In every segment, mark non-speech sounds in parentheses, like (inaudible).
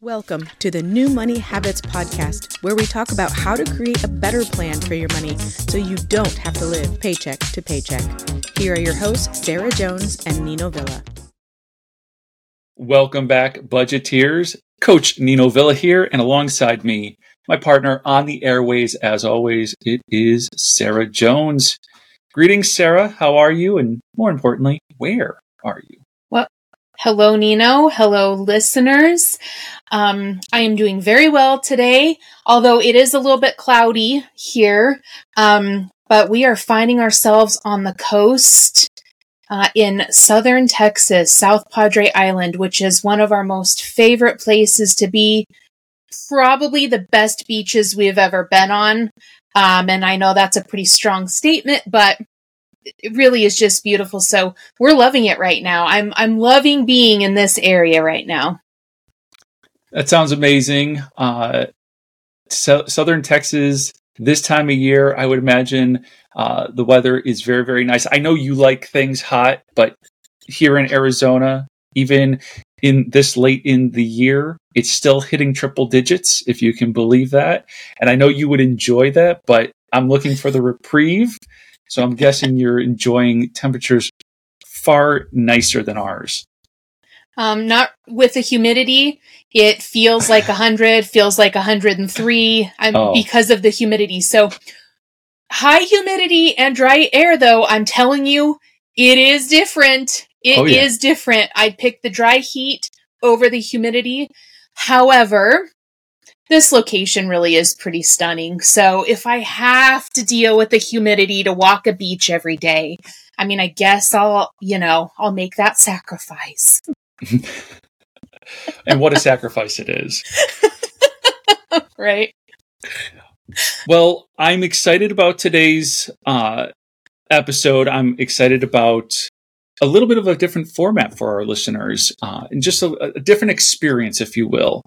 Welcome to the New Money Habits Podcast, where we talk about how to create a better plan for your money so you don't have to live paycheck to paycheck. Here are your hosts, Sarah Jones and Nino Villa. Welcome back, budgeteers. Coach Nino Villa here, and alongside me, my partner on the airways, as always, it is Sarah Jones. Greetings, Sarah. How are you? And more importantly, where are you? Hello, Nino. Hello, listeners. Um, I am doing very well today, although it is a little bit cloudy here. Um, but we are finding ourselves on the coast uh, in southern Texas, South Padre Island, which is one of our most favorite places to be. Probably the best beaches we've ever been on. Um, and I know that's a pretty strong statement, but it really is just beautiful. So we're loving it right now. I'm I'm loving being in this area right now. That sounds amazing. Uh, so, southern Texas this time of year, I would imagine uh, the weather is very very nice. I know you like things hot, but here in Arizona, even in this late in the year, it's still hitting triple digits, if you can believe that. And I know you would enjoy that, but I'm looking for the reprieve so I'm guessing you're enjoying temperatures far nicer than ours. Um, not with the humidity. It feels like 100, feels like 103 I'm, oh. because of the humidity. So high humidity and dry air, though, I'm telling you, it is different. It oh, yeah. is different. I'd pick the dry heat over the humidity. However, this location really is pretty stunning. So if I have to deal with the humidity to walk a beach every day, I mean, I guess I'll, you know, I'll make that sacrifice. (laughs) and what a sacrifice it is. (laughs) right. Well, I'm excited about today's uh, episode. I'm excited about a little bit of a different format for our listeners uh, and just a, a, different experience, if you will.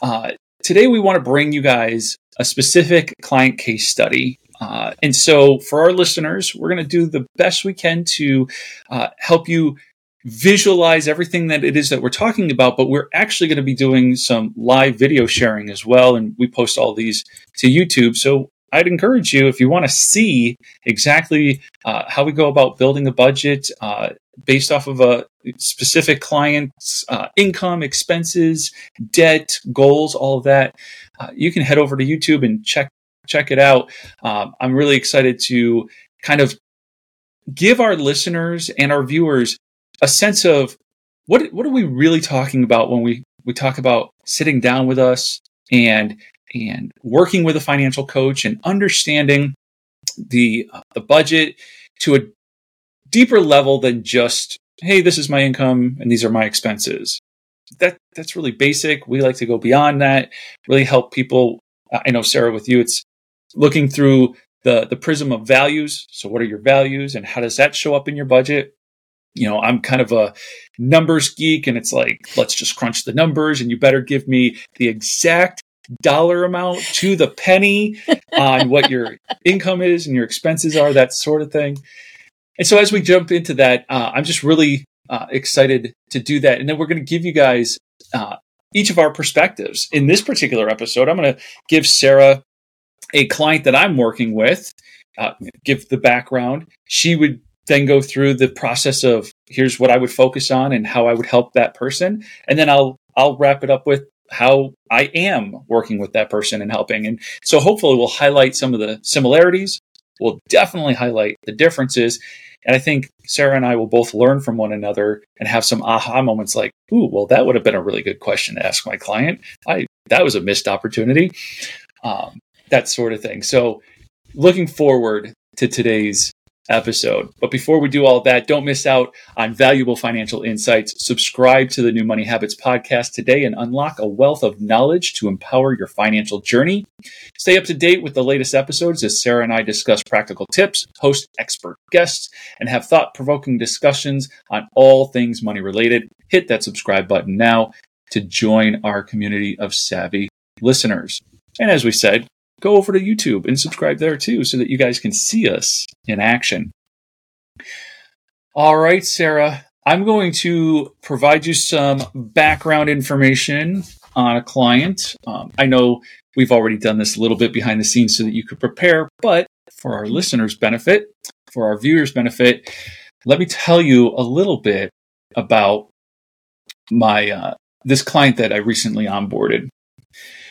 Uh, today we want to bring you guys a specific client case study. Uh, and so for our listeners, we're going to do the best we can to uh, help you visualize everything that it is that we're talking about, but we're actually going to be doing some live video sharing as well. And we post all these to YouTube. So I'd encourage you, if you want to see exactly uh, how we go about building a budget uh, based off of a specific client's uh, income, expenses, debt, goals, all of that, uh, you can head over to YouTube and check check it out. Um, I'm really excited to kind of give our listeners and our viewers a sense of what what are we really talking about when we we talk about sitting down with us and and working with a financial coach and understanding the uh, the budget to a deeper level than just hey this is my income and these are my expenses. That that's really basic. We like to go beyond that really help people. I know sarah with you it's looking through the the prism of values. So what are your values and how does that show up in your budget? You know i'm kind of a numbers geek and it's like let's just crunch the numbers and you better give me the exact dollar amount to the penny on what your income is and your expenses are, that sort of thing. And so as we jump into that, uh, I'm just really uh, excited to do that. And then we're going to give you guys uh, each of our perspectives. In this particular episode, I'm going to give Sarah a client that I'm working with, uh, give the background. She would then go through the process of here's what I would focus on and how I would help that person. And then I'll I'll wrap it up with how I am working with that person and helping. And so hopefully we'll highlight some of the similarities. We'll definitely highlight the differences. And I think Sarah and I will both learn from one another and have some aha moments like, ooh, well, that would have been a really good question to ask my client. I that was a missed opportunity. Um, that sort of thing. So looking forward to today's episode. But before we do all that, don't miss out on valuable financial insights. Subscribe to the New Money Habits podcast today and unlock a wealth of knowledge to empower your financial journey. Stay up to date with the latest episodes as Sarah and I discuss practical tips, host expert guests, and have thought provoking discussions on all things money related. Hit that subscribe button now to join our community of savvy listeners. And as we said, go over to YouTube and subscribe there too so that you guys can see us in action. All right, Sarah, I'm going to provide you some background information on a client, um, I know we've already done this a little bit behind the scenes so that you could prepare, but for our listeners' benefit, for our viewers' benefit, let me tell you a little bit about my uh, this client that I recently onboarded.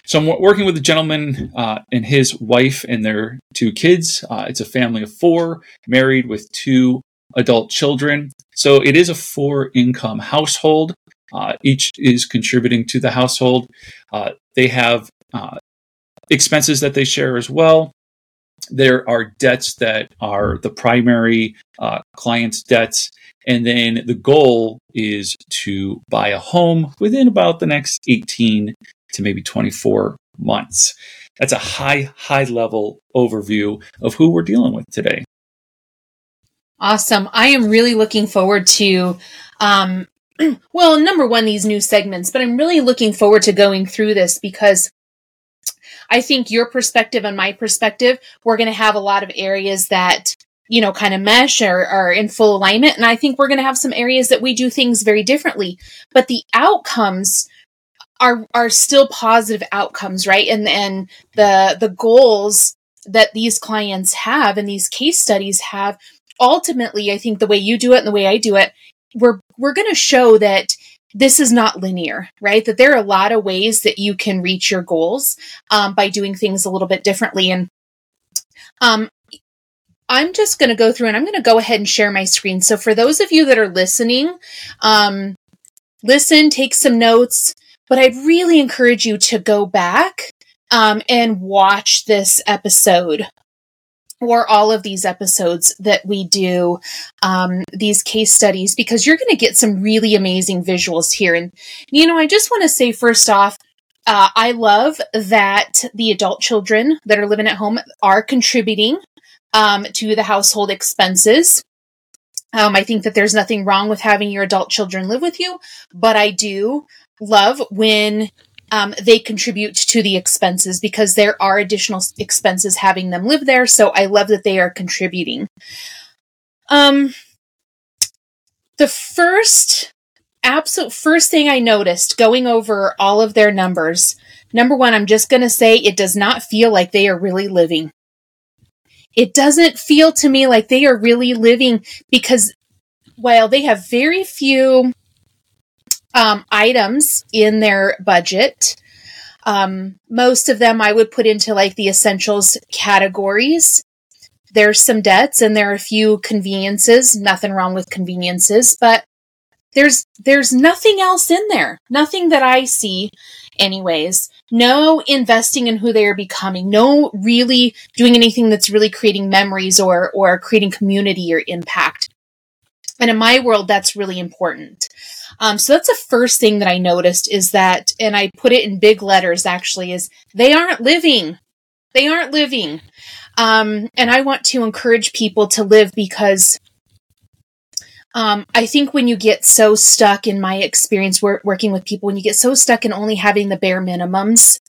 So I'm working with a gentleman uh, and his wife and their two kids. Uh, it's a family of four, married with two adult children. So it is a four income household. Uh, each is contributing to the household. Uh, they have uh, expenses that they share as well. There are debts that are the primary uh, client's debts. And then the goal is to buy a home within about the next 18 to maybe 24 months. That's a high, high level overview of who we're dealing with today. Awesome. I am really looking forward to, um, (clears throat) well, number one, these new segments, but I'm really looking forward to going through this because I think your perspective and my perspective, we're going to have a lot of areas that, you know, kind of mesh or are in full alignment. And I think we're going to have some areas that we do things very differently, but the outcomes are, are still positive outcomes, right? And, and the, the goals that these clients have and these case studies have ultimately, I think the way you do it and the way I do it, we're, we're going to show that this is not linear, right? That there are a lot of ways that you can reach your goals um, by doing things a little bit differently. And um, I'm just going to go through and I'm going to go ahead and share my screen. So for those of you that are listening, um, listen, take some notes, but I'd really encourage you to go back um, and watch this episode or all of these episodes that we do, um, these case studies, because you're going to get some really amazing visuals here. And, you know, I just want to say first off, uh, I love that the adult children that are living at home are contributing um, to the household expenses. Um, I think that there's nothing wrong with having your adult children live with you, but I do love when um, they contribute to the expenses because there are additional expenses having them live there. So I love that they are contributing. Um, the first, absolute first thing I noticed going over all of their numbers, number one, I'm just going to say it does not feel like they are really living. It doesn't feel to me like they are really living because while they have very few um, items in their budget. Um, most of them I would put into like the essentials categories. There's some debts and there are a few conveniences. Nothing wrong with conveniences, but there's there's nothing else in there. Nothing that I see anyways. No investing in who they are becoming. No really doing anything that's really creating memories or or creating community or impact. And in my world, that's really important. Um, so that's the first thing that I noticed is that, and I put it in big letters actually, is they aren't living. They aren't living. Um, and I want to encourage people to live because um, I think when you get so stuck, in my experience wor- working with people, when you get so stuck in only having the bare minimums,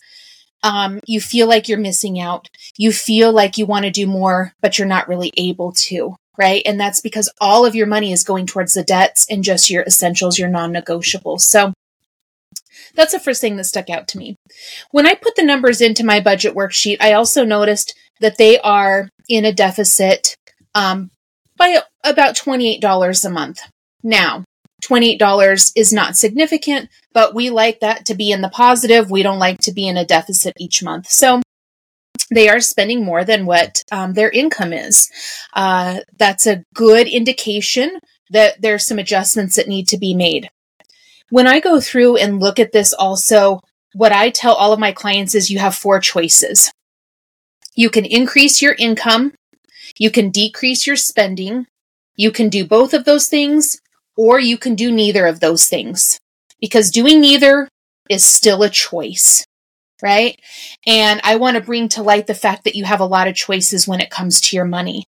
um, you feel like you're missing out. You feel like you want to do more, but you're not really able to right? And that's because all of your money is going towards the debts and just your essentials, your non negotiables. So that's the first thing that stuck out to me. When I put the numbers into my budget worksheet, I also noticed that they are in a deficit um, by about $28 a month. Now, $28 is not significant, but we like that to be in the positive. We don't like to be in a deficit each month. So they are spending more than what um, their income is. Uh, that's a good indication that there's some adjustments that need to be made. When I go through and look at this, also, what I tell all of my clients is you have four choices. You can increase your income, you can decrease your spending, you can do both of those things, or you can do neither of those things. Because doing neither is still a choice right? And I want to bring to light the fact that you have a lot of choices when it comes to your money.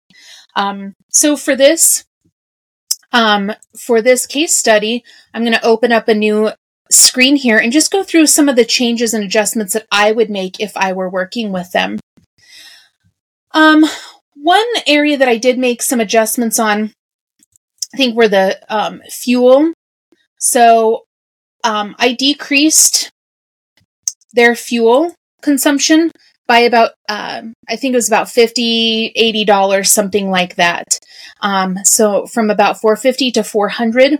Um, so for this, um, for this case study, I'm going to open up a new screen here and just go through some of the changes and adjustments that I would make if I were working with them. Um, one area that I did make some adjustments on, I think, were the um, fuel. So um, I decreased their fuel consumption by about uh, i think it was about 50 80 dollars something like that. Um, so from about 450 to 400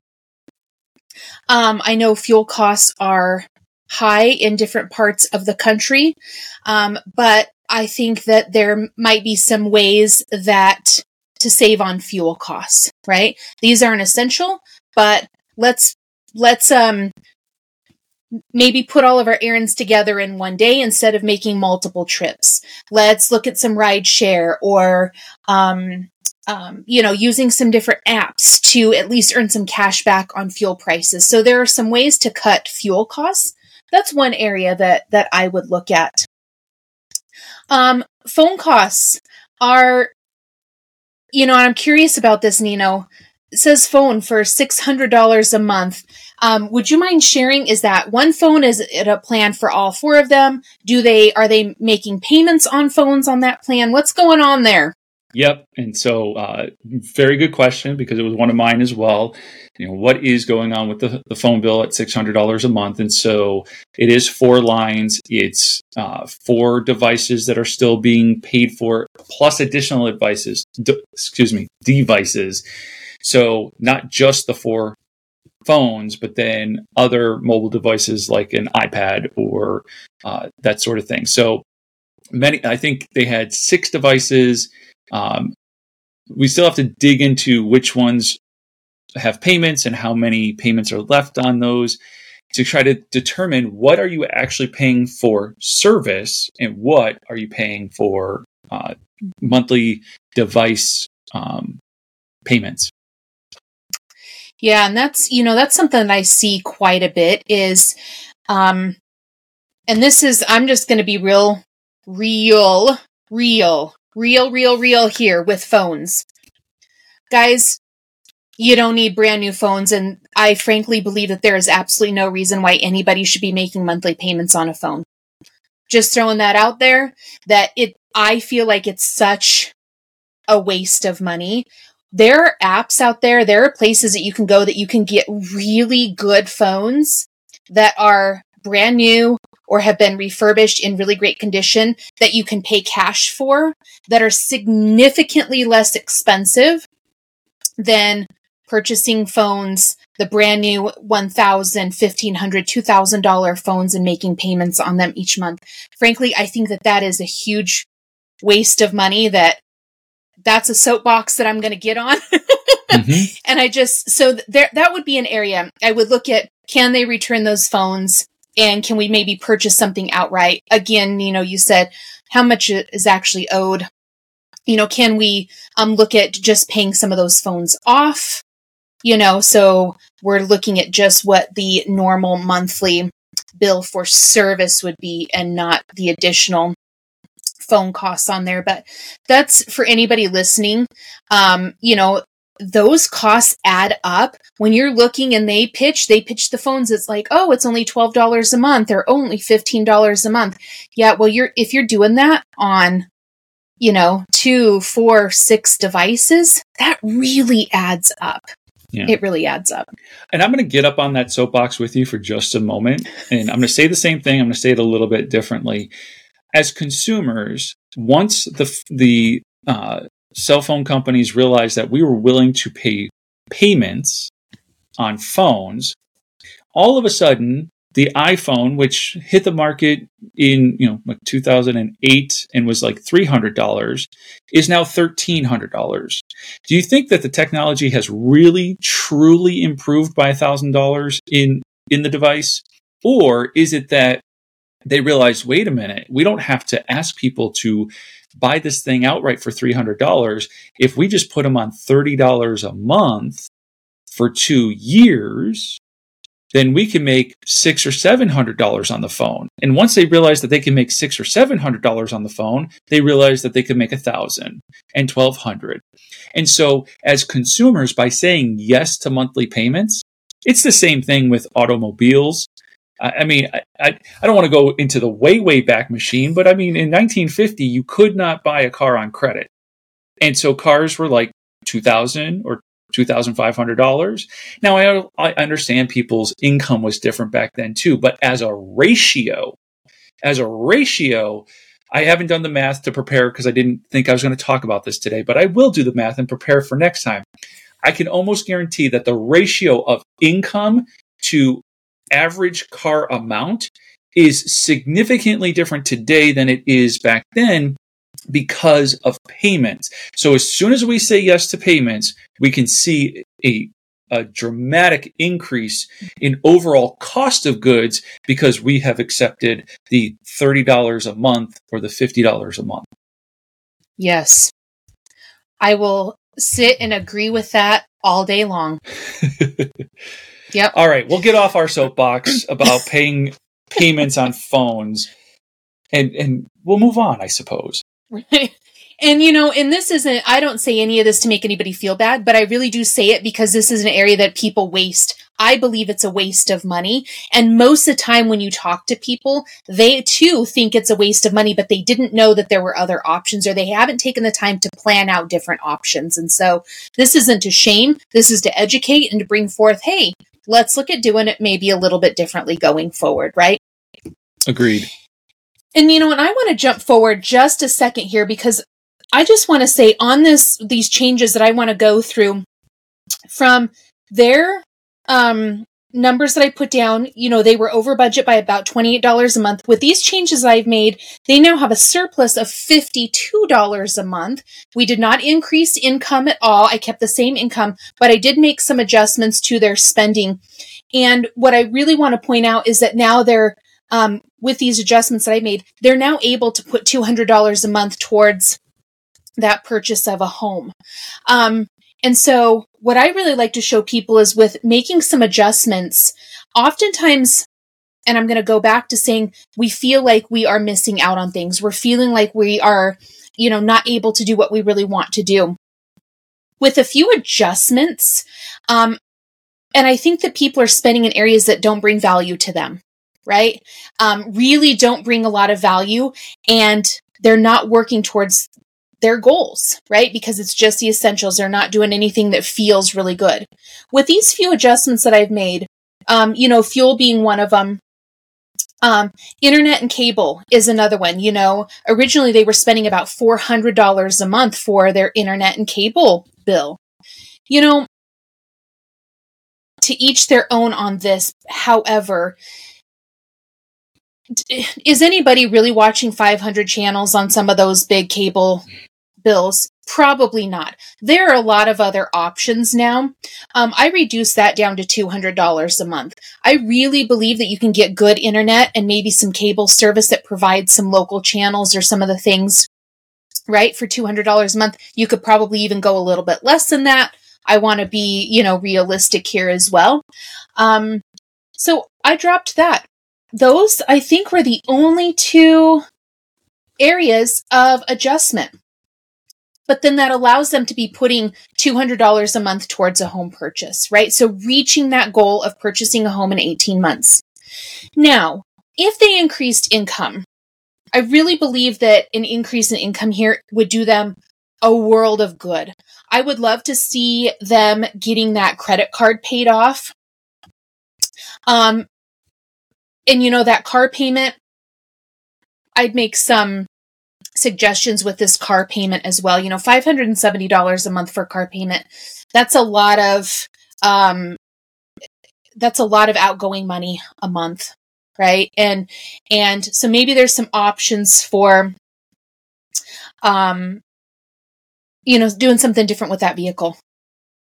um, i know fuel costs are high in different parts of the country um, but i think that there might be some ways that to save on fuel costs right? These aren't essential but let's let's um maybe put all of our errands together in one day instead of making multiple trips. Let's look at some ride share or, um, um, you know, using some different apps to at least earn some cash back on fuel prices. So there are some ways to cut fuel costs. That's one area that that I would look at. Um, phone costs are, you know, I'm curious about this, Nino. It says phone for six hundred dollars a month. Um, would you mind sharing? Is that one phone? Is it a plan for all four of them? Do they are they making payments on phones on that plan? What's going on there? Yep. And so, uh, very good question because it was one of mine as well. You know, what is going on with the, the phone bill at $600 a month? And so it is four lines. It's uh, four devices that are still being paid for, plus additional devices, de- excuse me, devices. So not just the four phones, but then other mobile devices like an iPad or uh, that sort of thing. So many, I think they had six devices. Um, we still have to dig into which ones have payments and how many payments are left on those to try to determine what are you actually paying for service and what are you paying for uh, monthly device um, payments. Yeah, and that's you know that's something that I see quite a bit is, um, and this is I'm just going to be real, real, real, real, real, real here with phones, guys. You don't need brand new phones, and I frankly believe that there is absolutely no reason why anybody should be making monthly payments on a phone. Just throwing that out there. That it, I feel like it's such a waste of money there are apps out there, there are places that you can go that you can get really good phones that are brand new or have been refurbished in really great condition that you can pay cash for that are significantly less expensive than purchasing phones the brand new $1000 $1500 $2000 phones and making payments on them each month. Frankly i think that that is a huge waste of money that that's a soapbox that I'm going to get on. (laughs) mm-hmm. And I just, so there, that would be an area I would look at. Can they return those phones? And can we maybe purchase something outright? Again, you know, you said how much is actually owed. You know, can we um, look at just paying some of those phones off? You know, so we're looking at just what the normal monthly bill for service would be and not the additional phone costs on there, but that's for anybody listening. Um, you know, those costs add up when you're looking and they pitch, they pitch the phones. It's like, oh, it's only $12 a month or only $15 a month. Yeah. Well, you're, if you're doing that on, you know, two, four, six devices, that really adds up. Yeah. It really adds up. And I'm going to get up on that soapbox with you for just a moment. And I'm going to say the same thing. I'm going to say it a little bit differently as consumers, once the the uh, cell phone companies realized that we were willing to pay payments on phones, all of a sudden the iPhone, which hit the market in you know like 2008 and was like $300, is now $1,300. Do you think that the technology has really truly improved by $1,000 in in the device, or is it that they realized, wait a minute, we don't have to ask people to buy this thing outright for $300. If we just put them on $30 a month for two years, then we can make six or seven hundred dollars on the phone. And once they realize that they can make six or seven hundred dollars on the phone, they realize that they can make a thousand and twelve hundred. And so as consumers, by saying yes to monthly payments, it's the same thing with automobiles I, mean, I, I, I don't want to go into the way, way back machine, but I mean, in 1950, you could not buy a car on credit. And so cars were like 2000 or $2,500. Now, I, I understand people's income was different back then too, but as a ratio, as a ratio, I haven't done the math to prepare because I didn't think I was going to talk about this today, but I will do the math and prepare for next time. I can almost guarantee that the ratio of income to average car amount is significantly different today than it is back then because of payments. So as soon as we say yes to payments, we can see a, a dramatic increase in overall cost of goods because we have accepted the $30 a month or the $50 a month. Yes. I will sit and agree with that all day long. (laughs) yep. All right, we'll get off our soapbox (coughs) about paying payments on phones and and we'll move on, I suppose. Right. And you know, and this isn't, I don't say any of this to make anybody feel bad, but I really do say it because this is an area that people waste. I believe it's a waste of money. And most of the time when you talk to people, they too think it's a waste of money, but they didn't know that there were other options or they haven't taken the time to plan out different options. And so this isn't to shame. This is to educate and to bring forth, hey, let's look at doing it maybe a little bit differently going forward, right? Agreed. And you know, and I want to jump forward just a second here because I just want to say on this these changes that I want to go through from their um numbers that I put down, you know, they were over budget by about $28 a month. With these changes I've made, they now have a surplus of $52 a month. We did not increase income at all. I kept the same income, but I did make some adjustments to their spending. And what I really want to point out is that now they're um, with these adjustments that I made, they're now able to put $200 a month towards that purchase of a home. Um, and so what I really like to show people is with making some adjustments, oftentimes, and I'm going to go back to saying we feel like we are missing out on things. We're feeling like we are, you know, not able to do what we really want to do. With a few adjustments, um, and I think that people are spending in areas that don't bring value to them, right? Um, really don't bring a lot of value and they're not working towards their goals, right? Because it's just the essentials. They're not doing anything that feels really good. With these few adjustments that I've made, um, you know, fuel being one of them, um, internet and cable is another one. You know, originally they were spending about $400 a month for their internet and cable bill. You know, to each their own on this. However, is anybody really watching 500 channels on some of those big cable bills? Probably not. There are a lot of other options now. Um, I reduce that down to $200 a month. I really believe that you can get good internet and maybe some cable service that provides some local channels or some of the things, right? For $200 a month. You could probably even go a little bit less than that. I want to be, you know, realistic here as well. Um, so I dropped that. Those, I think, were the only two areas of adjustment but then that allows them to be putting $200 a month towards a home purchase, right? So reaching that goal of purchasing a home in 18 months. Now, if they increased income, I really believe that an increase in income here would do them a world of good. I would love to see them getting that credit card paid off. Um, and you know, that car payment, I'd make some suggestions with this car payment as well. You know, $570 a month for car payment. That's a lot of um that's a lot of outgoing money a month, right? And and so maybe there's some options for um you know, doing something different with that vehicle.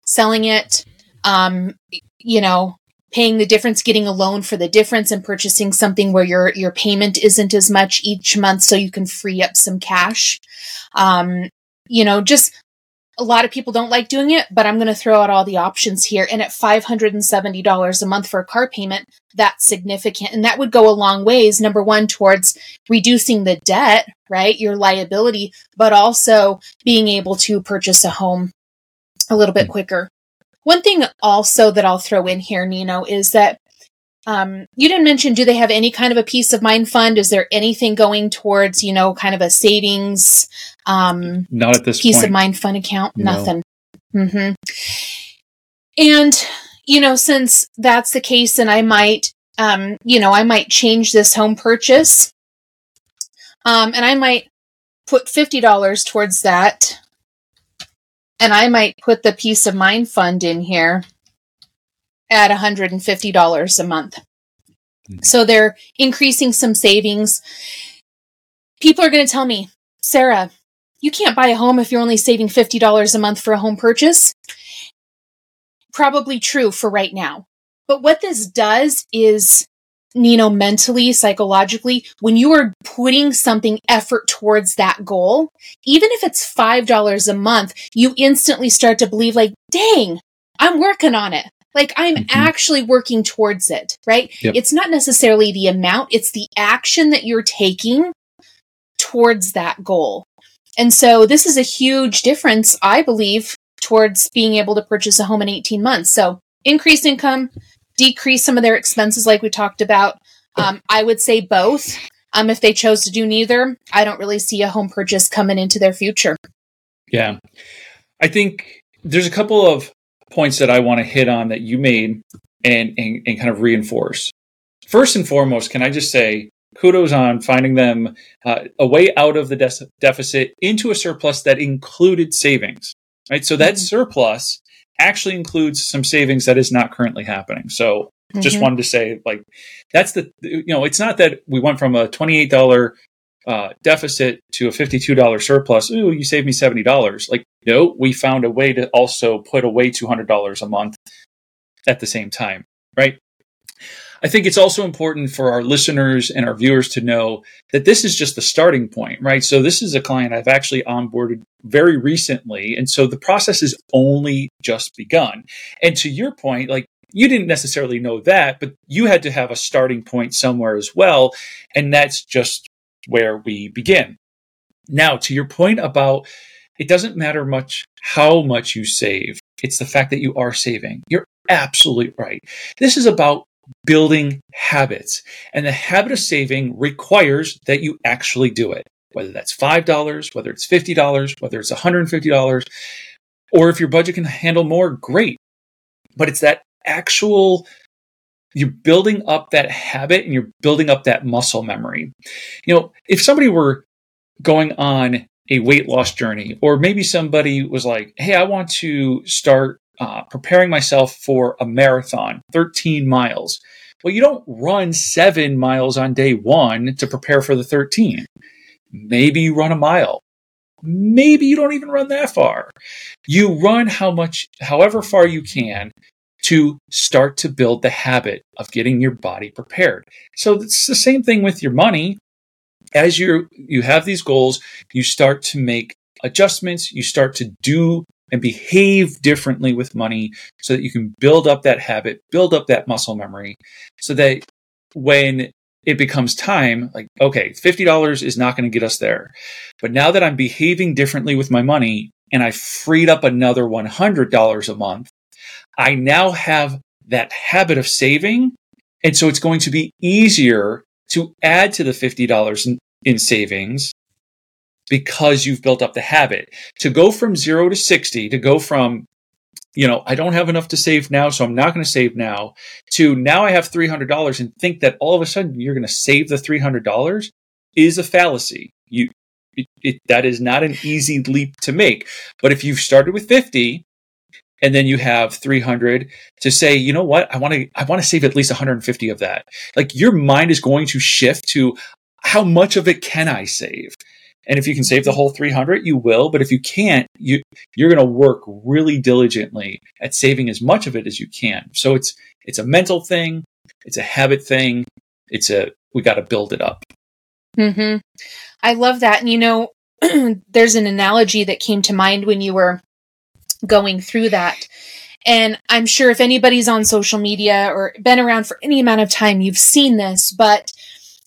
Selling it um you know, paying the difference, getting a loan for the difference and purchasing something where your, your payment isn't as much each month so you can free up some cash. Um, you know, just a lot of people don't like doing it, but I'm going to throw out all the options here. And at $570 a month for a car payment, that's significant. And that would go a long ways. Number one, towards reducing the debt, right? Your liability, but also being able to purchase a home a little bit quicker. One thing also that I'll throw in here, Nino, is that um, you didn't mention do they have any kind of a peace of mind fund? Is there anything going towards, you know, kind of a savings um not at this peace point. of mind fund account? No. Nothing. Mm-hmm. And, you know, since that's the case, and I might um, you know, I might change this home purchase Um, and I might put $50 towards that. And I might put the peace of mind fund in here at $150 a month. Mm-hmm. So they're increasing some savings. People are going to tell me, Sarah, you can't buy a home if you're only saving $50 a month for a home purchase. Probably true for right now. But what this does is, you know, mentally, psychologically, when you are putting something effort towards that goal, even if it's $5 a month, you instantly start to believe like, dang, I'm working on it. Like I'm mm-hmm. actually working towards it, right? Yep. It's not necessarily the amount, it's the action that you're taking towards that goal. And so this is a huge difference, I believe, towards being able to purchase a home in 18 months. So increased income, decrease some of their expenses, like we talked about. Um, I would say both. Um, if they chose to do neither, I don't really see a home purchase coming into their future. Yeah. I think there's a couple of points that I want to hit on that you made and, and, and kind of reinforce. First and foremost, can I just say kudos on finding them uh, a way out of the de- deficit into a surplus that included savings, right? So that mm-hmm. surplus actually includes some savings that is not currently happening. So mm-hmm. just wanted to say, like, that's the, you know, it's not that we went from a $28 uh, deficit to a $52 surplus. Ooh, you saved me $70. Like, no, we found a way to also put away $200 a month at the same time, right? I think it's also important for our listeners and our viewers to know that this is just the starting point, right? So this is a client I've actually onboarded very recently. And so the process has only just begun. And to your point, like you didn't necessarily know that, but you had to have a starting point somewhere as well. And that's just where we begin. Now, to your point about it doesn't matter much how much you save. It's the fact that you are saving. You're absolutely right. This is about building habits. And the habit of saving requires that you actually do it, whether that's $5, whether it's $50, whether it's $150, or if your budget can handle more, great. But it's that actual you're building up that habit and you're building up that muscle memory. You know, if somebody were going on a weight loss journey, or maybe somebody was like, Hey, I want to start uh, preparing myself for a marathon, 13 miles. Well, you don't run seven miles on day one to prepare for the 13. Maybe you run a mile. Maybe you don't even run that far. You run how much, however far you can to start to build the habit of getting your body prepared. So it's the same thing with your money. As you you have these goals, you start to make adjustments, you start to do and behave differently with money so that you can build up that habit, build up that muscle memory so that when it becomes time, like, okay, $50 is not going to get us there. But now that I'm behaving differently with my money and I freed up another $100 a month, I now have that habit of saving. And so it's going to be easier to add to the $50 in, in savings because you've built up the habit. To go from zero to 60, to go from, you know, I don't have enough to save now, so I'm not going to save now, to now I have $300 and think that all of a sudden you're going to save the $300 is a fallacy. You, it, it, that is not an easy leap to make. But if you've started with 50 and then you have 300 to say you know what i want to i want to save at least 150 of that like your mind is going to shift to how much of it can i save and if you can save the whole 300, you will. But if you can't, you, you're going to work really diligently at saving as much of it as you can. So it's, it's a mental thing. It's a habit thing. It's a, we got to build it up. Mm-hmm. I love that. And you know, (clears throat) there's an analogy that came to mind when you were going through that. And I'm sure if anybody's on social media or been around for any amount of time, you've seen this, but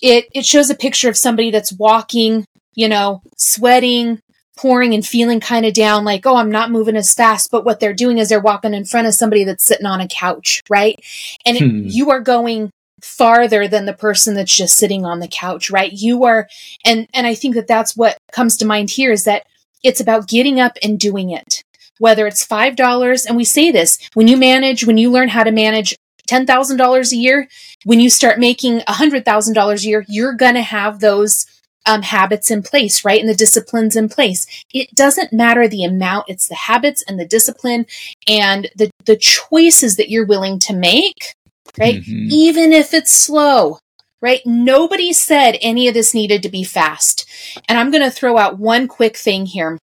it, it shows a picture of somebody that's walking you know, sweating, pouring and feeling kind of down, like, oh, I'm not moving as fast. But what they're doing is they're walking in front of somebody that's sitting on a couch, right? And hmm. it, you are going farther than the person that's just sitting on the couch, right? You are, and, and I think that that's what comes to mind here is that it's about getting up and doing it. Whether it's $5, and we say this, when you manage, when you learn how to manage $10,000 a year, when you start making a $100,000 a year, you're going to have those um, habits in place, right? And the disciplines in place. It doesn't matter the amount, it's the habits and the discipline and the, the choices that you're willing to make, right? Mm-hmm. Even if it's slow, right? Nobody said any of this needed to be fast. And I'm going to throw out one quick thing here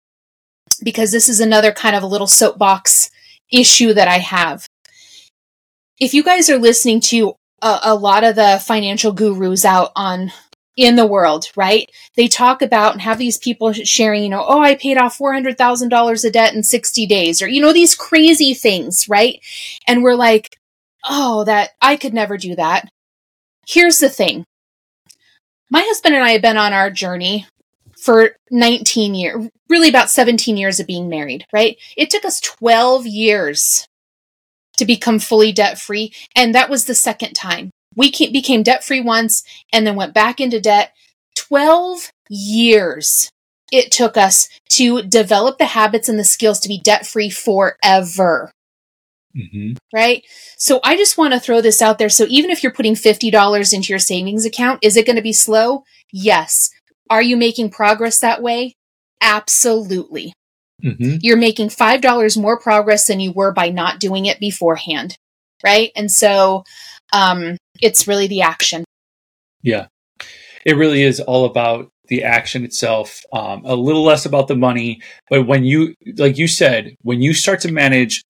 because this is another kind of a little soapbox issue that I have. If you guys are listening to a, a lot of the financial gurus out on in the world, right? They talk about and have these people sharing, you know, oh, I paid off $400,000 of debt in 60 days or, you know, these crazy things, right? And we're like, oh, that I could never do that. Here's the thing. My husband and I have been on our journey for 19 years, really about 17 years of being married, right? It took us 12 years to become fully debt free. And that was the second time. We became debt free once and then went back into debt. 12 years it took us to develop the habits and the skills to be debt free forever. Mm-hmm. Right? So I just want to throw this out there. So even if you're putting $50 into your savings account, is it going to be slow? Yes. Are you making progress that way? Absolutely. Mm-hmm. You're making $5 more progress than you were by not doing it beforehand. Right. And so um, it's really the action. Yeah. It really is all about the action itself, um, a little less about the money. But when you, like you said, when you start to manage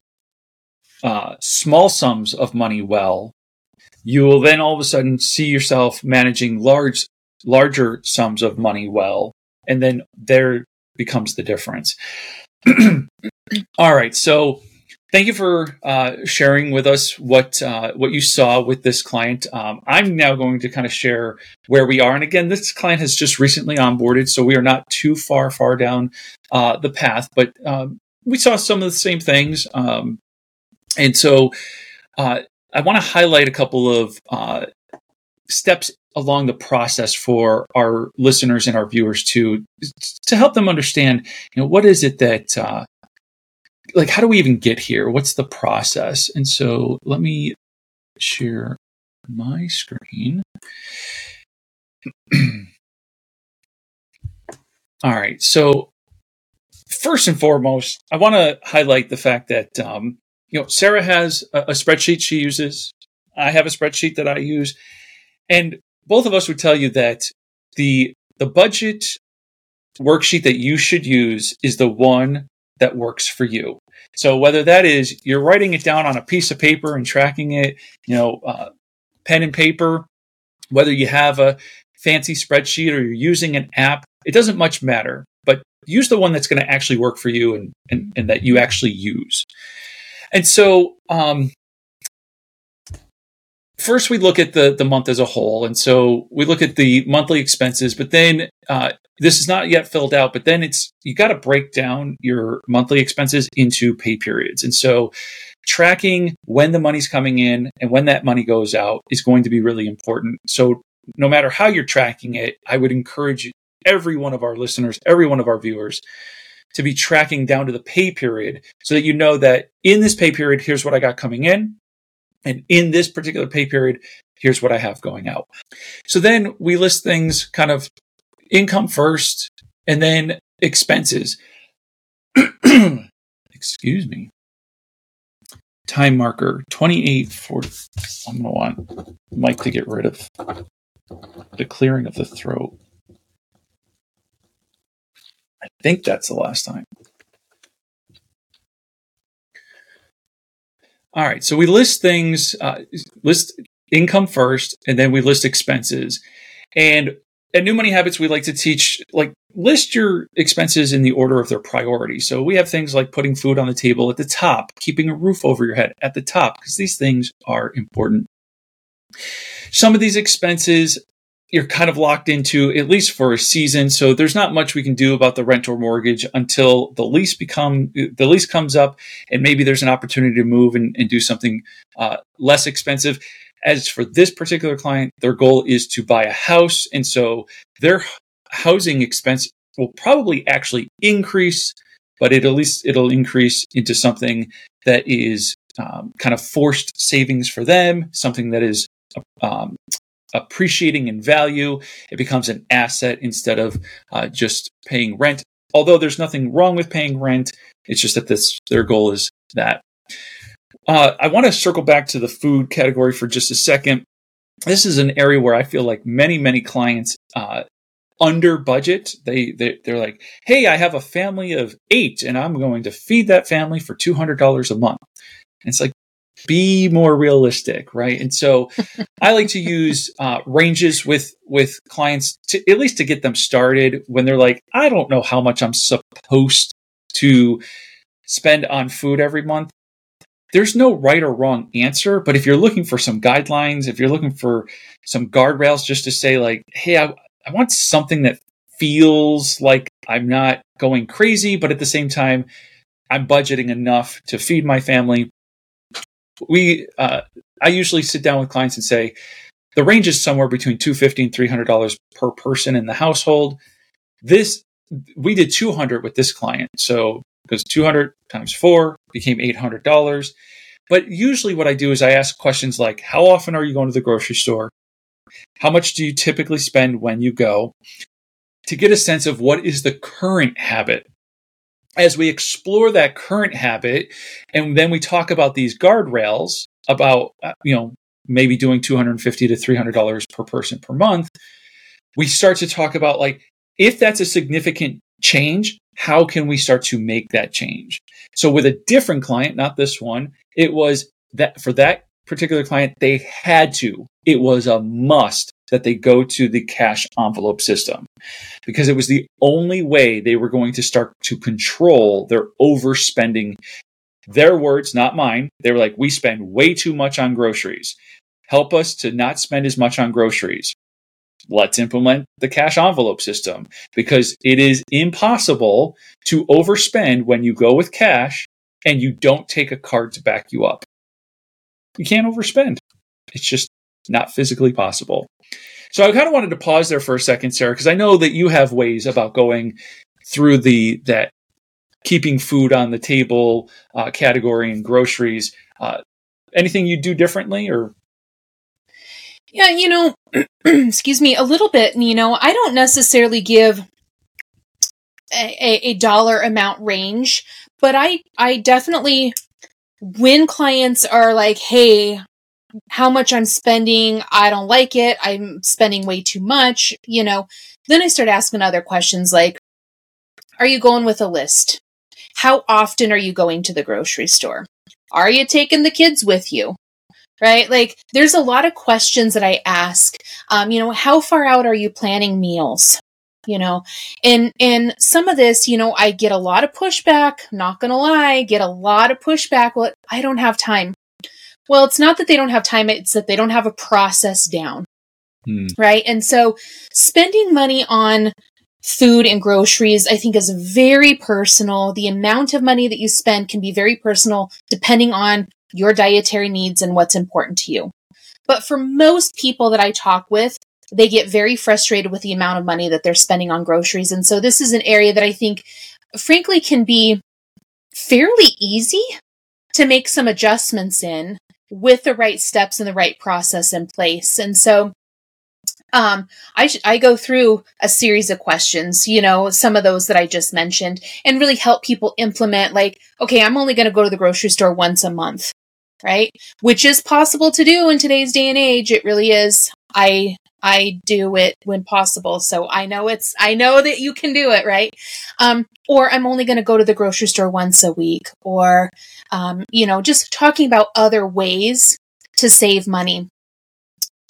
uh, small sums of money well, you will then all of a sudden see yourself managing large, larger sums of money well, and then there becomes the difference. (clears throat) all right, so thank you for uh, sharing with us what uh, what you saw with this client. Um, I'm now going to kind of share where we are, and again, this client has just recently onboarded, so we are not too far far down uh, the path, but um, we saw some of the same things. Um, and so uh, I want to highlight a couple of uh, steps along the process for our listeners and our viewers to to help them understand, you know, what is it that uh, like how do we even get here? What's the process? And so let me share my screen. (clears throat) All right. So first and foremost, I want to highlight the fact that um, you know, Sarah has a, a spreadsheet she uses. I have a spreadsheet that I use. And both of us would tell you that the the budget worksheet that you should use is the one that works for you. So whether that is you're writing it down on a piece of paper and tracking it, you know, uh, pen and paper, whether you have a fancy spreadsheet or you're using an app, it doesn't much matter. But use the one that's going to actually work for you and, and, and that you actually use. And so, um, first we look at the the month as a whole, and so we look at the monthly expenses. But then uh, this is not yet filled out. But then it's you got to break down your monthly expenses into pay periods, and so tracking when the money's coming in and when that money goes out is going to be really important. So no matter how you're tracking it, I would encourage every one of our listeners, every one of our viewers to be tracking down to the pay period so that you know that in this pay period, here's what I got coming in. And in this particular pay period, here's what I have going out. So then we list things kind of income first and then expenses. (clears throat) Excuse me. Time marker 2840. I'm going to want Mike to get rid of the clearing of the throat. I think that's the last time. All right, so we list things, uh, list income first, and then we list expenses. And at New Money Habits, we like to teach, like, list your expenses in the order of their priority. So we have things like putting food on the table at the top, keeping a roof over your head at the top, because these things are important. Some of these expenses you're kind of locked into at least for a season. So there's not much we can do about the rent or mortgage until the lease become the lease comes up, and maybe there's an opportunity to move and, and do something uh, less expensive. As for this particular client, their goal is to buy a house, and so their housing expense will probably actually increase, but it at least it'll increase into something that is um, kind of forced savings for them, something that is um, appreciating in value. It becomes an asset instead of uh, just paying rent. Although there's nothing wrong with paying rent, it's just that this their goal is that. Uh, I want to circle back to the food category for just a second. This is an area where I feel like many, many clients uh, under budget. They, they they're like, "Hey, I have a family of eight, and I'm going to feed that family for two hundred dollars a month." And it's like, be more realistic, right? And so (laughs) I like to use uh, ranges with with clients to at least to get them started when they're like, I don't know how much I'm supposed to spend on food every month. There's no right or wrong answer, but if you're looking for some guidelines, if you're looking for some guardrails, just to say like, hey, I, I want something that feels like I'm not going crazy, but at the same time, I'm budgeting enough to feed my family we uh, I usually sit down with clients and say the range is somewhere between two fifty and three hundred dollars per person in the household. This we did two hundred with this client, so because two hundred times four became eight hundred dollars. But usually, what I do is I ask questions like, "How often are you going to the grocery store? How much do you typically spend when you go?" To get a sense of what is the current habit as we explore that current habit and then we talk about these guardrails about uh, you know maybe doing 250 to 300 dollars per person per month we start to talk about like if that's a significant change how can we start to make that change? So with a different client not this one it was that for that particular client they had to. It was a must that they go to the cash envelope system because it was the only way they were going to start to control their overspending. Their words, not mine. They were like, we spend way too much on groceries. Help us to not spend as much on groceries. Let's implement the cash envelope system because it is impossible to overspend when you go with cash and you don't take a card to back you up. You can't overspend. It's just not physically possible. So I kind of wanted to pause there for a second, Sarah, because I know that you have ways about going through the that keeping food on the table uh, category and groceries. Uh, anything you do differently, or? Yeah, you know, (clears throat) excuse me, a little bit. You know, I don't necessarily give a, a dollar amount range, but I I definitely when clients are like, "Hey, how much I'm spending. I don't like it. I'm spending way too much, you know. Then I start asking other questions like, are you going with a list? How often are you going to the grocery store? Are you taking the kids with you? Right? Like, there's a lot of questions that I ask. Um, you know, how far out are you planning meals? You know, and, and some of this, you know, I get a lot of pushback, not gonna lie, get a lot of pushback. Well, I don't have time. Well, it's not that they don't have time, it's that they don't have a process down. Hmm. Right. And so spending money on food and groceries, I think is very personal. The amount of money that you spend can be very personal depending on your dietary needs and what's important to you. But for most people that I talk with, they get very frustrated with the amount of money that they're spending on groceries. And so this is an area that I think, frankly, can be fairly easy to make some adjustments in with the right steps and the right process in place. And so um, I, sh- I go through a series of questions, you know, some of those that I just mentioned and really help people implement like, okay, I'm only going to go to the grocery store once a month, right? Which is possible to do in today's day and age. It really is. I, I do it when possible. So I know it's, I know that you can do it, right? Um, or I'm only going to go to the grocery store once a week or, um, you know, just talking about other ways to save money.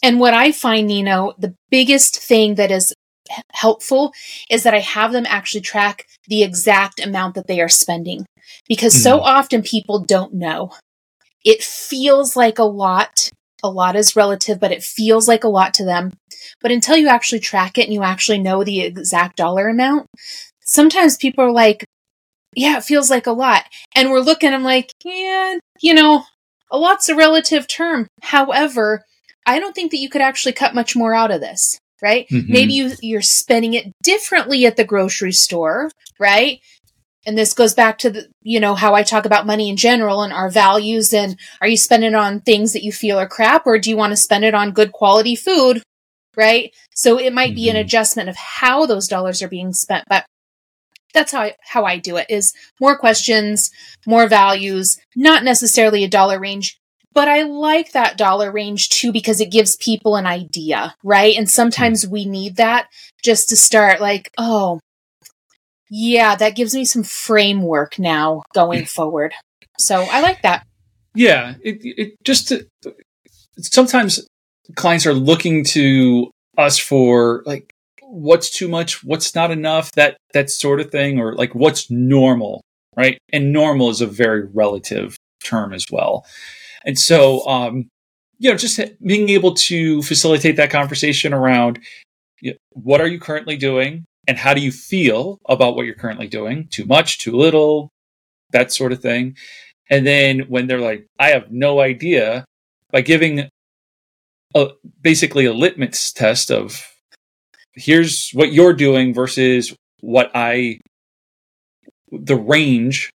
And what I find, Nino, the biggest thing that is helpful is that I have them actually track the exact amount that they are spending because mm. so hmm. often people don't know. It feels like a lot. A lot is relative, but it feels like a lot to them. But until you actually track it and you actually know the exact dollar amount, sometimes people are like, yeah, it feels like a lot. And we're looking, I'm like, yeah, you know, a lot's a relative term. However, I don't think that you could actually cut much more out of this, right? Mm-hmm. Maybe you, you're spending it differently at the grocery store, right? And this goes back to the, you know, how I talk about money in general and our values. And are you spending it on things that you feel are crap or do you want to spend it on good quality food right? So it might mm-hmm. be an mm-hmm. adjustment of how those dollars are being spent, but that's how I, how I do it is more questions, more values, not necessarily a dollar range, but I like that dollar range too because it gives people an idea, right? And sometimes we need that just to start like, oh, yeah, that gives me some framework now going forward. So I like that. Yeah, it, it just to, sometimes clients are looking to us for like what's too much, what's not enough, that that sort of thing, or like what's normal, right? And normal is a very relative term as well. And so, um, you know, just being able to facilitate that conversation around you know, what are you currently doing and how do you feel about what you're currently doing? Too much, too little, that sort of thing. And then when they're like, I have no idea, by giving a, basically a litmus test of here's what you're doing versus what I, the range.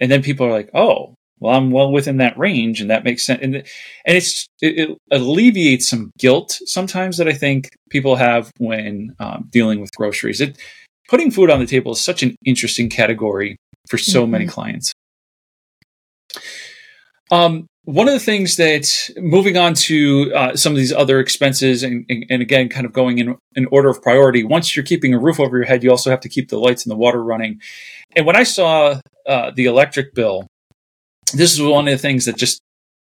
And then people are like, oh, well, I'm well within that range, and that makes sense. And and it's it, it alleviates some guilt sometimes that I think people have when um, dealing with groceries. It putting food on the table is such an interesting category for so mm-hmm. many clients. Um, one of the things that moving on to uh, some of these other expenses and, and, and, again kind of going in, in order of priority once you're keeping a roof over your head you also have to keep the lights and the water running and when i saw uh, the electric bill this is one of the things that just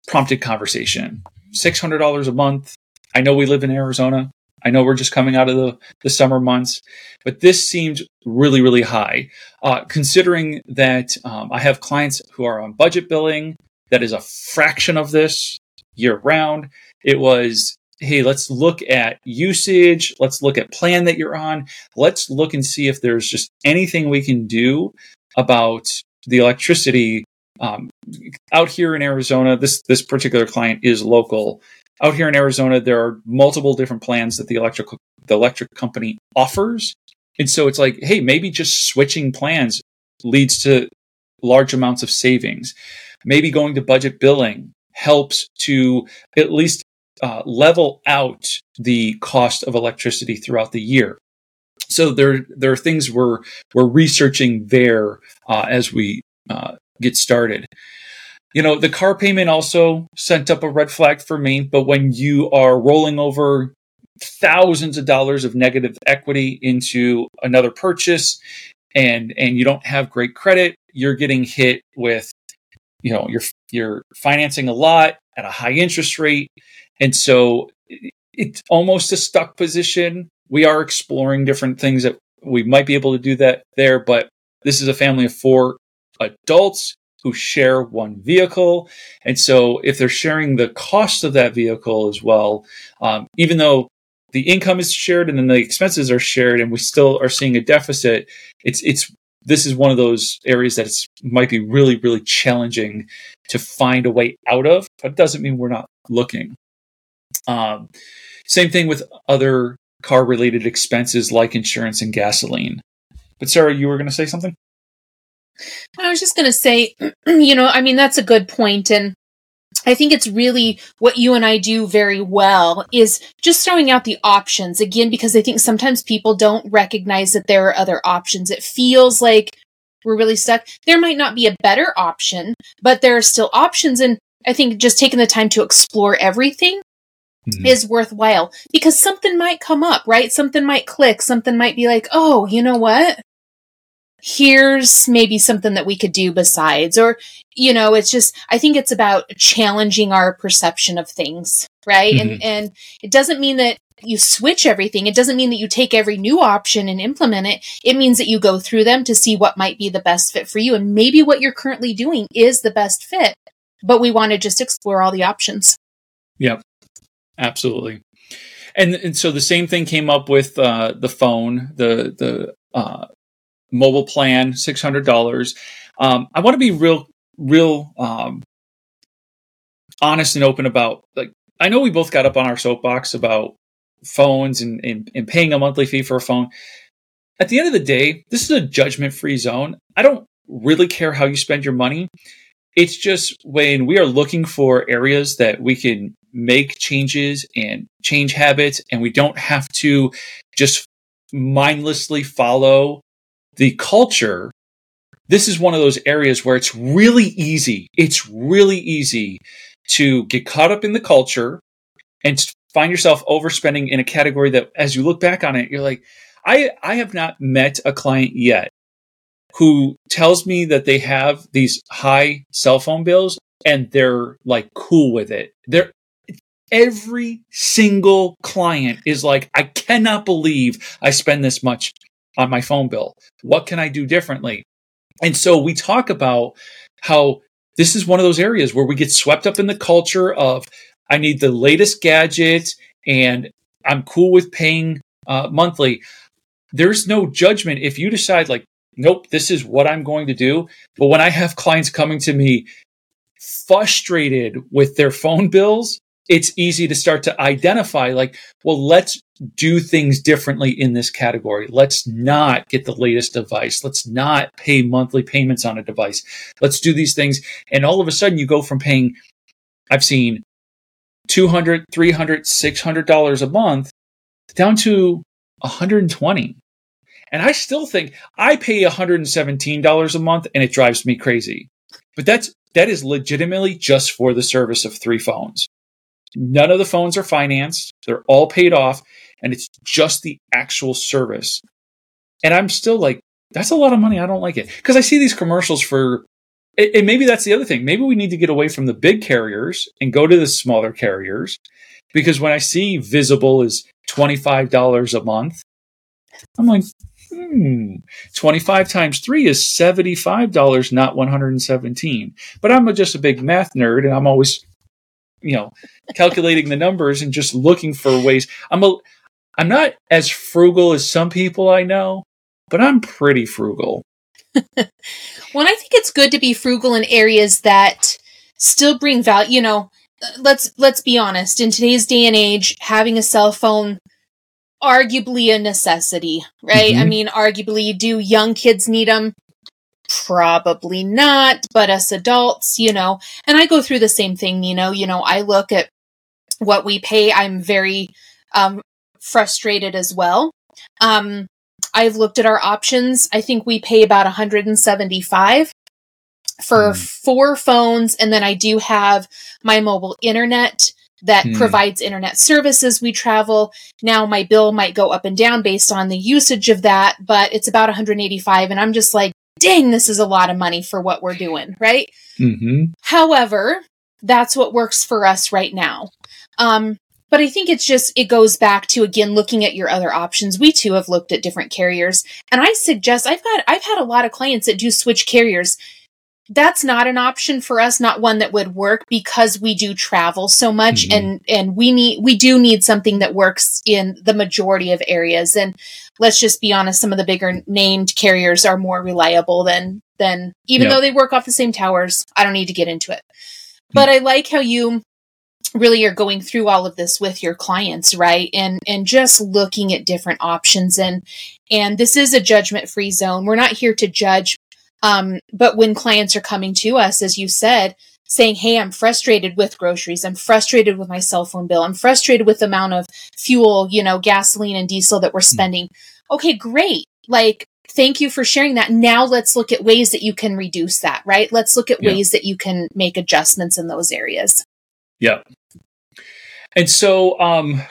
prompted conversation. $600 a month. I know we live in Arizona. I know we're just coming out of the, the summer months, but this seemed really, really high. Uh, considering that um, I have clients who are on budget billing, that is a fraction of this year round. It was, hey, let's look at usage. Let's look at plan that you're on. Let's look and see if there's just anything we can do about the electricity um, out here in Arizona, this this particular client is local. Out here in Arizona, there are multiple different plans that the electric the electric company offers, and so it's like, hey, maybe just switching plans leads to large amounts of savings. Maybe going to budget billing helps to at least uh, level out the cost of electricity throughout the year. So there, there are things we're we're researching there uh, as we uh, get started. You know, the car payment also sent up a red flag for me, but when you are rolling over thousands of dollars of negative equity into another purchase and and you don't have great credit, you're getting hit with you know, you're you're financing a lot at a high interest rate. And so it's almost a stuck position. We are exploring different things that we might be able to do that there, but this is a family of four adults who share one vehicle. And so if they're sharing the cost of that vehicle as well, um, even though the income is shared and then the expenses are shared and we still are seeing a deficit, it's, it's, this is one of those areas that it's might be really, really challenging to find a way out of, but it doesn't mean we're not looking. Um, same thing with other car related expenses like insurance and gasoline. But Sarah, you were going to say something? I was just going to say, (clears throat) you know, I mean, that's a good point, And I think it's really what you and I do very well is just throwing out the options again, because I think sometimes people don't recognize that there are other options. It feels like we're really stuck. There might not be a better option, but there are still options. And I think just taking the time to explore everything mm-hmm. is worthwhile because something might come up, right? Something might click. Something might be like, oh, you know what? Here's maybe something that we could do besides or you know it's just i think it's about challenging our perception of things right? Mm-hmm. and and it doesn't mean that you switch everything. It doesn't mean that you take every new option and implement it. It means that you go through them to see what might be the best fit for you. And maybe what you're currently doing is the best fit but we want to just explore all the options. Yep. Absolutely. And and so the same thing came up with uh, the phone the the uh, mobile plan, six hundred dollars. Um, I want to be real, real um, honest and open about like. I know we both got up on our soapbox about phones and, and, and paying a monthly fee for a phone. At the end of the day, this is a judgment free zone. I don't really care how you spend your money. It's just when we are looking for areas that we can make changes and change habits and we don't have to just mindlessly follow the culture, this is one of those areas where it's really easy. It's really easy to get caught up in the culture and find yourself overspending in a category that as you look back on it, you're like, I, I have not met a client yet who tells me that they have these high cell phone bills and they're like cool with it. They're every single client is like, I cannot believe I spend this much on my phone bill. What can I do differently? And so we talk about how this is one of those areas where we get swept up in the culture of I need the latest gadget and I'm cool with paying uh, monthly. There's no judgment if you decide like, nope, this is what I'm going to do. But when I have clients coming to me frustrated with their phone bills, it's easy to start to identify like, well, let's do things differently in this category. Let's not get the latest device. Let's not pay monthly payments on a device. Let's do these things. And all of a sudden you go from paying, I've seen 200, 300, 600 dollars a month down to 120. And I still think I pay $117 a month and it drives me crazy. But that's that is legitimately just for the service of three phones. None of the phones are financed. They're all paid off and it's just the actual service. And I'm still like, that's a lot of money. I don't like it. Because I see these commercials for, and maybe that's the other thing. Maybe we need to get away from the big carriers and go to the smaller carriers. Because when I see Visible is $25 a month, I'm like, hmm, 25 times three is $75, not 117. But I'm just a big math nerd and I'm always, you know, calculating the numbers and just looking for ways. I'm a, I'm not as frugal as some people I know, but I'm pretty frugal. (laughs) well, I think it's good to be frugal in areas that still bring value. You know, let's let's be honest. In today's day and age, having a cell phone arguably a necessity, right? Mm-hmm. I mean, arguably, do young kids need them? Probably not, but us adults, you know, and I go through the same thing, you know, you know, I look at what we pay. I'm very um, frustrated as well. Um, I've looked at our options. I think we pay about 175 for mm. four phones, and then I do have my mobile internet that mm. provides internet services we travel. Now my bill might go up and down based on the usage of that, but it's about 185 and I'm just like, dang, this is a lot of money for what we're doing, right? Mm-hmm. However, that's what works for us right now. Um, but I think it's just, it goes back to again looking at your other options. We too have looked at different carriers. And I suggest, I've got, I've had a lot of clients that do switch carriers. That's not an option for us, not one that would work because we do travel so much mm-hmm. and, and we need, we do need something that works in the majority of areas. And let's just be honest, some of the bigger named carriers are more reliable than, than even yep. though they work off the same towers. I don't need to get into it. But mm-hmm. I like how you really are going through all of this with your clients right and and just looking at different options and and this is a judgment free zone we're not here to judge um, but when clients are coming to us as you said saying hey i'm frustrated with groceries. I'm frustrated with my cell phone bill. I'm frustrated with the amount of fuel you know gasoline and diesel that we're hmm. spending. Mm-hmm. okay great. Like thank you for sharing that. Now let's look at ways that you can reduce that right? Let's look at yeah. ways that you can make adjustments in those areas. Yeah. And so, um,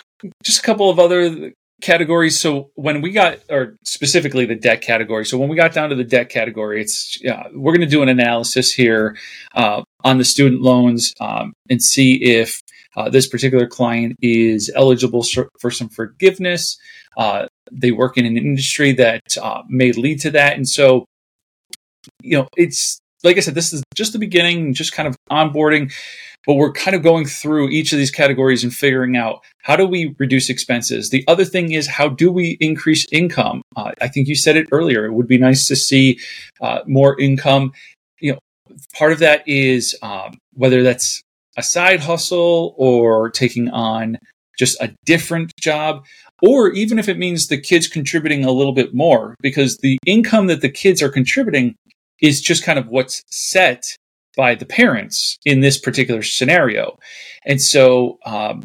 just a couple of other categories. So when we got, or specifically the debt category. So when we got down to the debt category, it's yeah, we're going to do an analysis here uh, on the student loans um, and see if uh, this particular client is eligible for some forgiveness. Uh, they work in an industry that uh, may lead to that, and so you know it's like I said, this is just the beginning, just kind of onboarding but we're kind of going through each of these categories and figuring out how do we reduce expenses. The other thing is how do we increase income? Uh, I think you said it earlier. It would be nice to see uh, more income. You know, part of that is um, whether that's a side hustle or taking on just a different job or even if it means the kids contributing a little bit more because the income that the kids are contributing is just kind of what's set by the parents in this particular scenario. And so, um,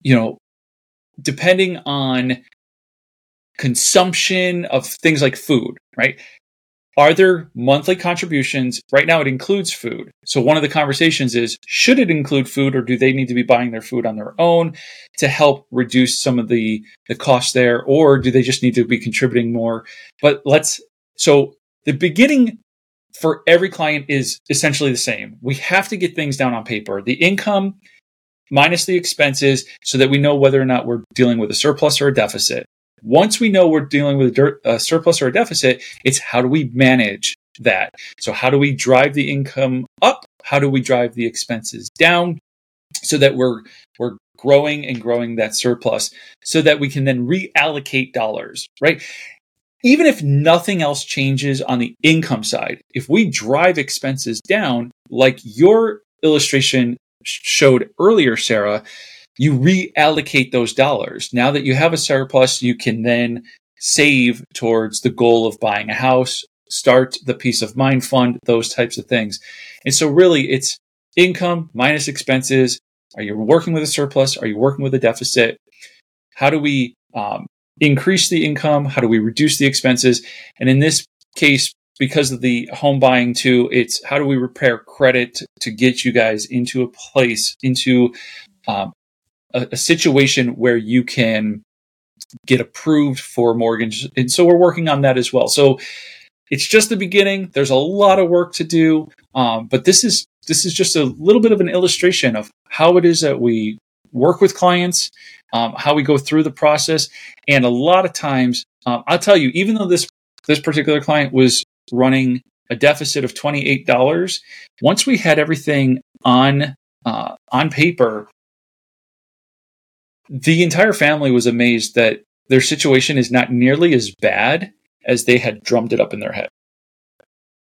you know, depending on consumption of things like food, right? Are there monthly contributions? Right now, it includes food. So, one of the conversations is should it include food or do they need to be buying their food on their own to help reduce some of the, the costs there? Or do they just need to be contributing more? But let's, so the beginning for every client is essentially the same. We have to get things down on paper. The income minus the expenses so that we know whether or not we're dealing with a surplus or a deficit. Once we know we're dealing with a surplus or a deficit, it's how do we manage that? So how do we drive the income up? How do we drive the expenses down so that we're we're growing and growing that surplus so that we can then reallocate dollars, right? Even if nothing else changes on the income side, if we drive expenses down, like your illustration showed earlier, Sarah, you reallocate those dollars. Now that you have a surplus, you can then save towards the goal of buying a house, start the peace of mind fund, those types of things. And so, really, it's income minus expenses. Are you working with a surplus? Are you working with a deficit? How do we um, increase the income? How do we reduce the expenses? And in this case, because of the home buying too, it's how do we repair credit to get you guys into a place, into um, a, a situation where you can get approved for mortgage. And so we're working on that as well. So it's just the beginning. There's a lot of work to do, um, but this is this is just a little bit of an illustration of how it is that we work with clients, um, how we go through the process, and a lot of times, um, I'll tell you, even though this this particular client was running a deficit of twenty eight dollars, once we had everything on uh, on paper, the entire family was amazed that their situation is not nearly as bad as they had drummed it up in their head.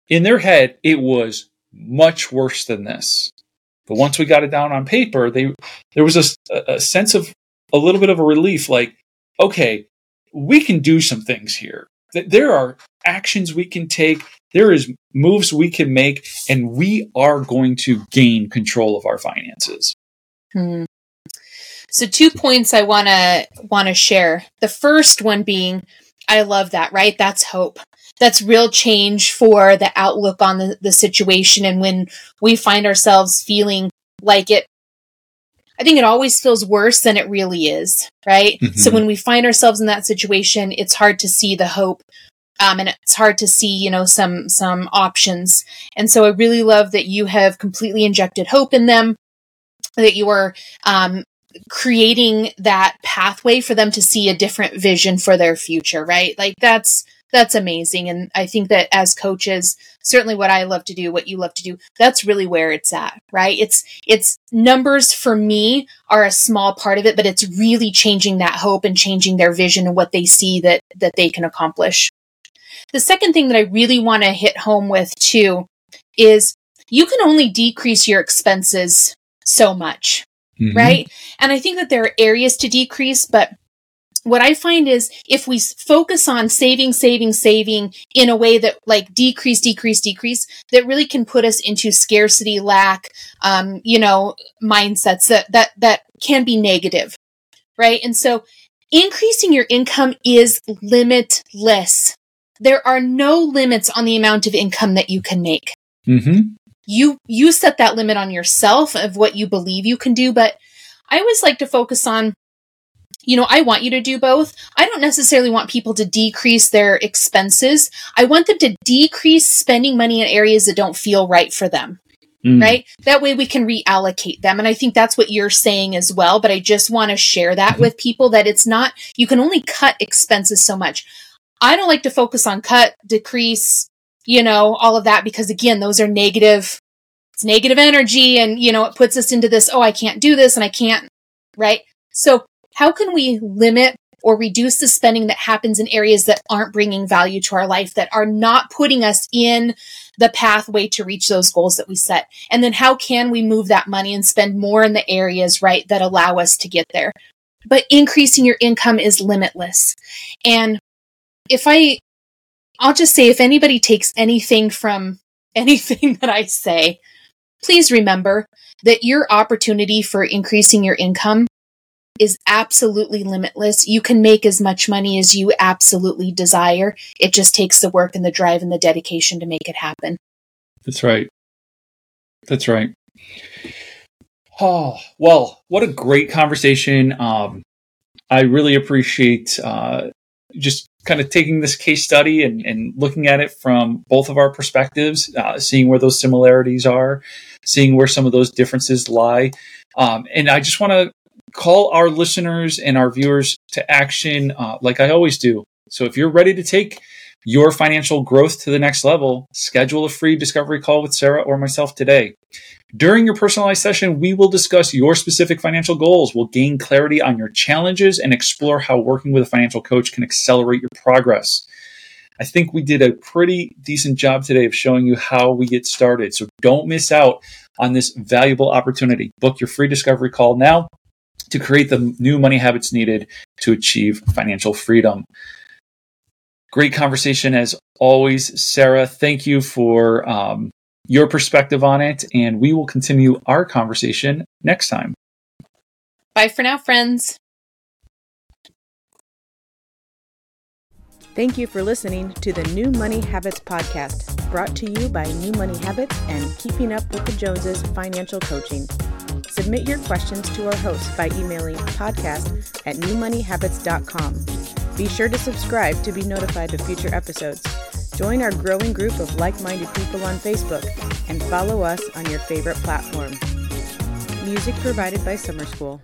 In their head, it was much worse than this. But once we got it down on paper, they there was a, a sense of a little bit of a relief like, okay, we can do some things here. There are actions we can take. There is moves we can make, and we are going to gain control of our finances. Hmm. So two points I want to share. The first one being I love that, right? That's hope. That's real change for the outlook on the, the situation and when we find ourselves feeling like it I think it always feels worse than it really is, right? Mm-hmm. So when we find ourselves in that situation, it's hard to see the hope. Um, and it's hard to see, you know, some some options. And so I really love that you have completely injected hope in them, that you are um, creating that pathway for them to see a different vision for their future, right? Like that's that's amazing and I think that as coaches, certainly what I love to do, what you love to do, that's really where it's at, right? It's it's numbers for me are a small part of it, but it's really changing that hope and changing their vision and what they see that that they can accomplish. The second thing that I really want to hit home with too is you can only decrease your expenses so much mm-hmm. right? And I think that there are areas to decrease, but what I find is if we focus on saving, saving, saving in a way that like decrease, decrease, decrease, that really can put us into scarcity, lack, um, you know, mindsets that, that, that can be negative, right? And so increasing your income is limitless. There are no limits on the amount of income that you can make. Mm-hmm you you set that limit on yourself of what you believe you can do but i always like to focus on you know i want you to do both i don't necessarily want people to decrease their expenses i want them to decrease spending money in areas that don't feel right for them mm. right that way we can reallocate them and i think that's what you're saying as well but i just want to share that mm-hmm. with people that it's not you can only cut expenses so much i don't like to focus on cut decrease you know, all of that because again, those are negative, it's negative energy and, you know, it puts us into this, oh, I can't do this and I can't, right? So how can we limit or reduce the spending that happens in areas that aren't bringing value to our life, that are not putting us in the pathway to reach those goals that we set? And then how can we move that money and spend more in the areas, right, that allow us to get there? But increasing your income is limitless. And if I I'll just say if anybody takes anything from (laughs) anything that I say, please remember that your opportunity for increasing your income is absolutely limitless. You can make as much money as you absolutely desire. It just takes the work and the drive and the dedication to make it happen. That's right. That's right. Oh, well, what a great conversation. Um, I really appreciate uh, just kind of taking this case study and, and, looking at it from both of our perspectives, uh, seeing where those similarities are, seeing where some of those differences lie. Um, and I just want to call our listeners and our viewers to action uh, like I always do. So if you're ready to take your financial growth to the next level, schedule a free discovery call with Sarah or myself today. During your personalized session, we will discuss your specific financial goals. We'll gain clarity on your challenges and explore how working with a financial coach can accelerate your progress. I think we did a pretty decent job today of showing you how we get started. So don't miss out on this valuable opportunity. Book your free discovery call now to create the new money habits needed to achieve financial freedom. Great conversation as always, Sarah. Thank you for um, your perspective on it, and we will continue our conversation next time. Bye for now, friends. Thank you for listening to the New Money Habits Podcast, brought to you by New Money Habits and Keeping Up with the Joneses Financial Coaching. Submit your questions to our host by emailing podcast at newmoneyhabits.com. Be sure to subscribe to be notified of future episodes. Join our growing group of like minded people on Facebook and follow us on your favorite platform. Music provided by Summer School.